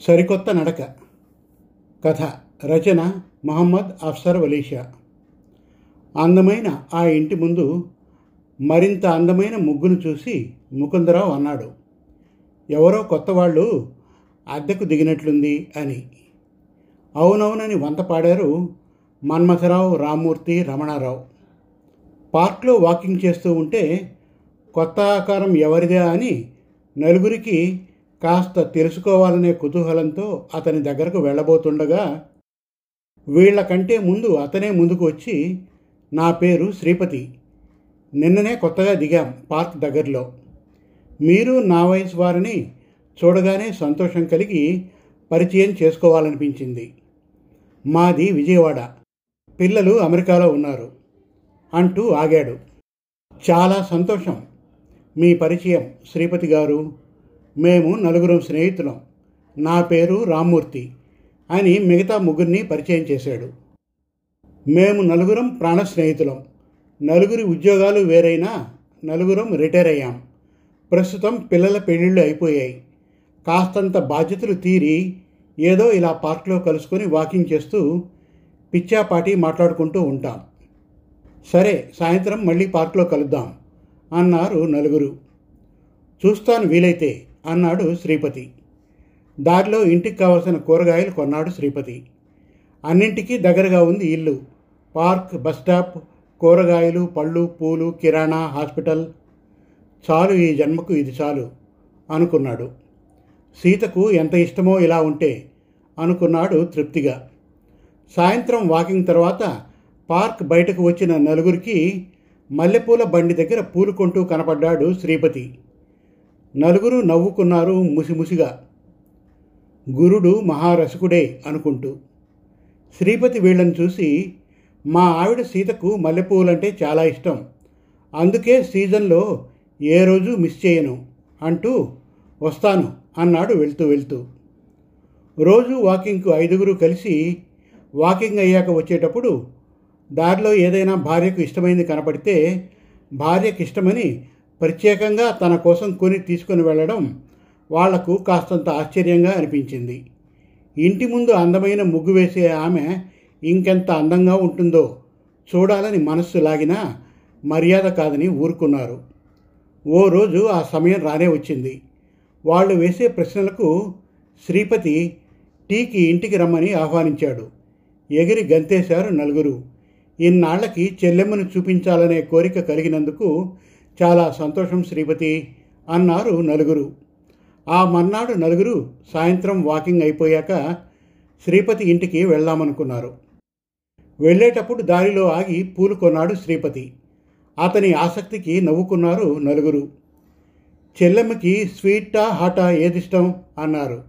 సరికొత్త నడక. కథ రచన మహమ్మద్ అఫ్సర్ వలీషా. అందమైన ఆ ఇంటి ముందు మరింత అందమైన ముగ్గును చూసి ముకుందరావు అన్నాడు. ఎవరో కొత్త వాళ్ళు అద్దెకు దిగినట్లుంది అని. అవునవునని వంత పాడారు మన్మథరావు రామ్మూర్తి రమణారావు. పార్క్లో వాకింగ్ చేస్తూ ఉంటే కొత్త ఆకారం ఎవరిదా అని నలుగురికి కాస్త తెలుసుకోవాలనే కుతూహలంతో అతని దగ్గరకు వెళ్ళబోతుండగా వీళ్ళకంటే ముందు అతనే ముందుకు వచ్చి నా పేరు శ్రీపతి. నిన్ననే కొత్తగా దిగాం పార్క్ దగ్గరలో. మీరు నా వయసు వారిని చూడగానే సంతోషం కలిగి పరిచయం చేసుకోవాలనిపించింది. మాది విజయవాడ. పిల్లలు అమెరికాలో ఉన్నారు అంటూ ఆగాడు. చాలా సంతోషం. మీ పరిచయం శ్రీపతి గారు మేము నలుగురం స్నేహితులం. నా పేరు రామ్మూర్తి అని మిగతా ముగ్గురిని పరిచయం చేశాడు. మేము నలుగురం ప్రాణ స్నేహితులం నలుగురి ఉద్యోగాలు వేరైనా నలుగురం రిటైర్ అయ్యాం. ప్రస్తుతం పిల్లల పెళ్ళిళ్ళు అయిపోయాయి. కాస్తంత బాధ్యతలు తీరి ఏదో ఇలా పార్క్లో కలుసుకొని వాకింగ్ చేస్తూ పిచ్చాపాటి మాట్లాడుకుంటూ ఉంటాం. సరే సాయంత్రం మళ్ళీ పార్క్లో కలుద్దాం అన్నారు నలుగురు. చూస్తాను వీలైతే. అన్నాడు శ్రీపతి. దారిలో ఇంటికి కావలసిన కూరగాయలు కొన్నాడు శ్రీపతి. అన్నింటికీ దగ్గరగా ఉంది ఇల్లు. పార్క్ బస్ స్టాప్ కూరగాయలు పళ్ళు పూలు కిరాణా హాస్పిటల్. చాలు ఈ జన్మకు ఇది చాలు అనుకున్నాడు. సీతకు ఎంత ఇష్టమో ఇలా ఉంటే అనుకున్నాడు తృప్తిగా. సాయంత్రం వాకింగ్ తర్వాత పార్క్ బయటకు వచ్చిన నలుగురికి మల్లెపూల బండి దగ్గర పూలు కొంటూ కనపడ్డాడు శ్రీపతి. నలుగురు నవ్వుకున్నారు ముసిముసిగా. గురుడు మహారసకుడే అనుకుంటూ. శ్రీపతి వీళ్ళని చూసి మా ఆవిడ సీతకు మల్లెపూలంటే చాలా ఇష్టం. అందుకే సీజన్లో ఏ రోజు మిస్ చేయను అంటూ వస్తాను అన్నాడు వెళ్తూ వెళ్తూ. రోజు వాకింగ్కు ఐదుగురు కలిసి వాకింగ్ అయ్యాక వచ్చేటప్పుడు దారిలో ఏదైనా భార్యకు ఇష్టమైంది కనపడితే భార్యకి ఇష్టమని ప్రత్యేకంగా తన కోసం కొని తీసుకొని వెళ్ళడం వాళ్ళకు కాస్తంత ఆశ్చర్యంగా అనిపించింది. ఇంటి ముందు అందమైన ముగ్గు వేసే ఆమె ఇంకెంత అందంగా ఉంటుందో చూడాలని మనస్సు లాగినా మర్యాద కాదని ఊరుకున్నారు. ఓ రోజు ఆ సమయం రానే వచ్చింది. వాళ్ళు వేసే ప్రశ్నలకు శ్రీపతి టీకి ఇంటికి రమ్మని ఆహ్వానించాడు. ఎగిరి గంతేశారు నలుగురు. ఇన్నాళ్ళకి చెల్లెమ్మను చూపించాలనే కోరిక కలిగినందుకు చాలా సంతోషం శ్రీపతి అన్నారు నలుగురు. ఆ మర్నాడు నలుగురు సాయంత్రం వాకింగ్ అయిపోయాక శ్రీపతి ఇంటికి వెళ్దామనుకున్నారు. వెళ్ళేటప్పుడు దారిలో ఆగి పూలు కొన్నాడు శ్రీపతి. అతని ఆసక్తికి నవ్వుకున్నారు నలుగురు. చెల్లెమ్మకి స్వీటా హాటా ఏదిష్టం? అన్నారు.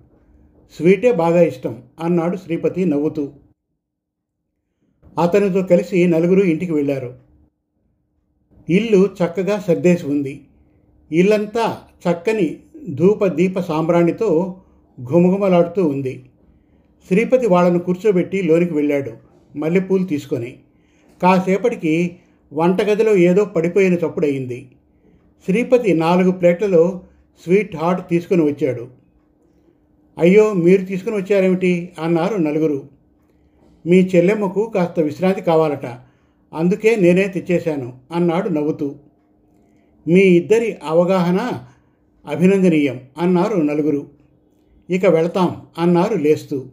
స్వీటే బాగా ఇష్టం అన్నాడు శ్రీపతి నవ్వుతూ. అతనితో కలిసి నలుగురు ఇంటికి వెళ్ళారు. ఇల్లు చక్కగా సర్దేసి ఉంది. ఇల్లంతా చక్కని ధూప దీప సాంబ్రాణితో ఘుమఘుమలాడుతూ ఉంది. శ్రీపతి వాళ్ళను కూర్చోబెట్టి లోనికి వెళ్ళాడు. మల్లెపూలు తీసుకొని. కాసేపటికి వంటగదిలో ఏదో పడిపోయిన చప్పుడయింది శ్రీపతి నాలుగు ప్లేట్లలో స్వీట్ హాట్ తీసుకుని వచ్చాడు. అయ్యో మీరు తీసుకుని వచ్చారేమిటి? అన్నారు నలుగురు. మీ చెల్లెమ్మకు కాస్త విశ్రాంతి కావాలట. అందుకే నేనే తెచ్చేశాను అన్నాడు నవ్వుతూ. మీ ఇద్దరి అవగాహన అభినందనీయం అన్నారు నలుగురు. ఇక వెళతాం అన్నారు లేస్తూ.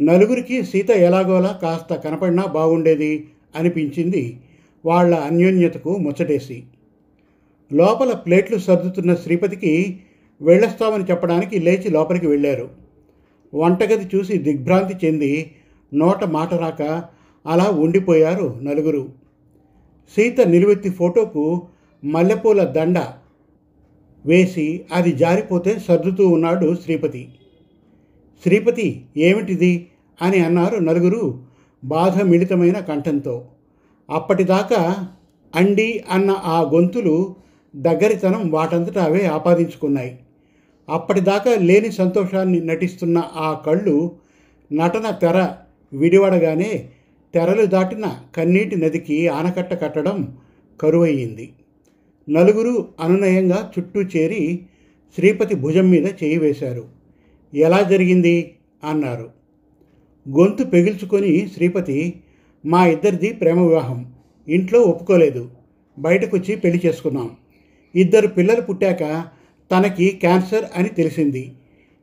నలుగురికి సీత ఎలాగోలా కాస్త కనపడినా బాగుండేది అనిపించింది వాళ్ళ అన్యోన్యతకు ముచ్చటేసి. లోపల ప్లేట్లు సర్దుతున్న శ్రీపతికి వెళ్ళొస్తామని చెప్పడానికి లేచి లోపలికి వెళ్ళారు. వంటగది చూసి దిగ్భ్రాంతి చెంది నోట మాట రాక అలా ఉండిపోయారు నలుగురు. సీత నిలువెత్తి ఫోటోకు మల్లెపూల దండ వేసి అది జారిపోతే సర్దుతూ ఉన్నాడు శ్రీపతి. శ్రీపతి ఏమిటిది? అని అన్నారు నలుగురు బాధ మిళితమైన కంఠంతో. అప్పటిదాకా అండి అన్న ఆ గొంతులు దగ్గరితనం వాటంతటా అవే ఆపాదించుకున్నాయి. అప్పటిదాకా లేని సంతోషాన్ని నటిస్తున్న ఆ కళ్ళు నటన తెర విడివడగానే తెరలు దాటిన కన్నీటి నదికి ఆనకట్ట కట్టడం కరువయ్యింది. నలుగురు అనునయంగా చుట్టూ చేరి శ్రీపతి భుజం మీద చేయి వేశారు. ఎలా జరిగింది? అన్నారు. గొంతు పెగిల్చుకొని శ్రీపతి మా ఇద్దరిది ప్రేమ వివాహం. ఇంట్లో ఒప్పుకోలేదు. బయటకొచ్చి పెళ్ళి చేసుకున్నాం ఇద్దరు పిల్లలు పుట్టాక తనకి క్యాన్సర్ అని తెలిసింది.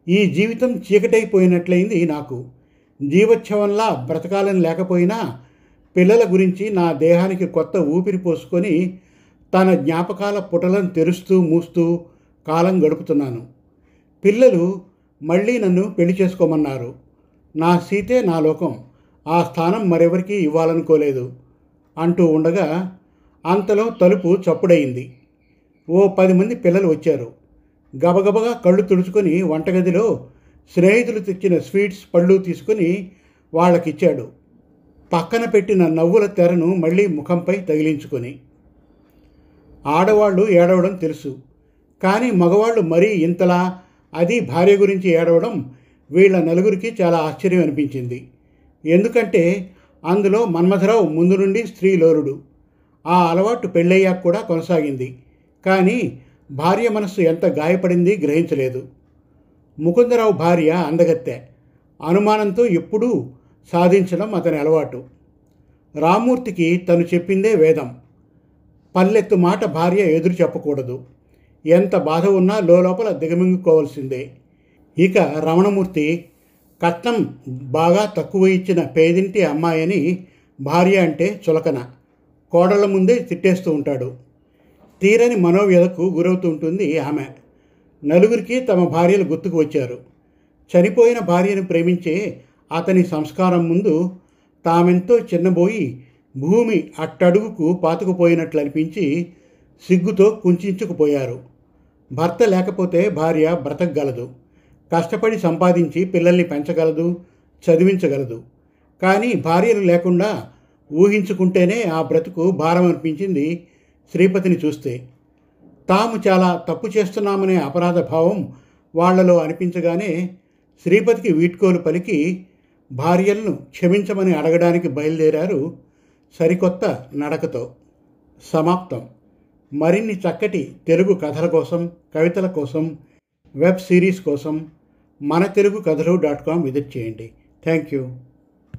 ఈ జీవితం చీకటైపోయినట్లయింది నాకు. జీవోత్సవంలా బ్రతకాలని లేకపోయినా పిల్లల గురించి నా దేహానికి కొత్త ఊపిరి పోసుకొని తన జ్ఞాపకాల పుటలను తెరుస్తూ మూస్తూ కాలం గడుపుతున్నాను. పిల్లలు మళ్ళీ నన్ను పెళ్ళి చేసుకోమన్నారు. నా సీతే నా లోకం. ఆ స్థానం మరెవరికీ ఇవ్వాలనుకోలేదు అంటూ ఉండగా అంతలో తలుపు చప్పుడయింది. ఓ పది మంది పిల్లలు వచ్చారు. గబగబగా కళ్ళు తుడుచుకొని వంటగదిలో స్నేహితులు తెచ్చిన స్వీట్స్ పళ్ళు తీసుకుని వాళ్ళకిచ్చాడు. పక్కన పెట్టిన నవ్వుల తెరను మళ్ళీ ముఖంపై తగిలించుకొని. ఆడవాళ్ళు ఏడవడం తెలుసు. కానీ మగవాళ్ళు మరీ ఇంతలా అది భార్య గురించి ఏడవడం వీళ్ళ నలుగురికి చాలా ఆశ్చర్యం అనిపించింది. ఎందుకంటే అందులో మన్మథరావు ముందు నుండి స్త్రీలోరుడు ఆ అలవాటు పెళ్ళయ్యాక కూడా కొనసాగింది. కానీ భార్య మనస్సు ఎంత గాయపడింది గ్రహించలేదు. ముకుందరావు భార్య అందగత్తె. అనుమానంతో ఎప్పుడూ సాధించడం అతని అలవాటు. రామూర్తికి తను చెప్పిందే వేదం. పల్లెత్తు మాట భార్య ఎదురు చెప్పకూడదు. ఎంత బాధ ఉన్నా లోపల దిగమింగుకోవాల్సిందే. ఇక రమణమూర్తి కట్నం బాగా తక్కువ ఇచ్చిన పేదింటి అమ్మాయని భార్య అంటే చులకన. కోడళ్ళ ముందే తిట్టేస్తూ ఉంటాడు. తీరని మనోవ్యధకు గురవుతూ ఉంటుంది ఆమె. నలుగురికి తమ భార్యలు గుర్తుకు వచ్చారు. చనిపోయిన భార్యను ప్రేమించే అతని సంస్కారం ముందు తామెంతో చిన్నబోయి భూమి అట్టడుగుకు పాతుకుపోయినట్లు అనిపించి సిగ్గుతో కుంచుకుపోయారు భర్త లేకపోతే భార్య బ్రతకగలదు. కష్టపడి సంపాదించి పిల్లల్ని పెంచగలదు చదివించగలదు. కానీ భార్యలు లేకుండా ఊహించుకుంటేనే ఆ బ్రతుకు భారం అనిపించింది శ్రీపతిని చూస్తే. తాము చాలా తప్పు చేస్తున్నామనే అపరాధ భావం వాళ్ళలో అనిపించగానే శ్రీపతికి వీడ్కోలు పలికి భార్యలను క్షమించమని అడగడానికి బయలుదేరారు సరికొత్త నడకతో. సమాప్తం. మరిన్ని చక్కటి తెలుగు కథల కోసం కవితల కోసం వెబ్ సిరీస్ కోసం మన తెలుగు కథలు డాట్ కామ్ విజిట్ చేయండి. Thank you.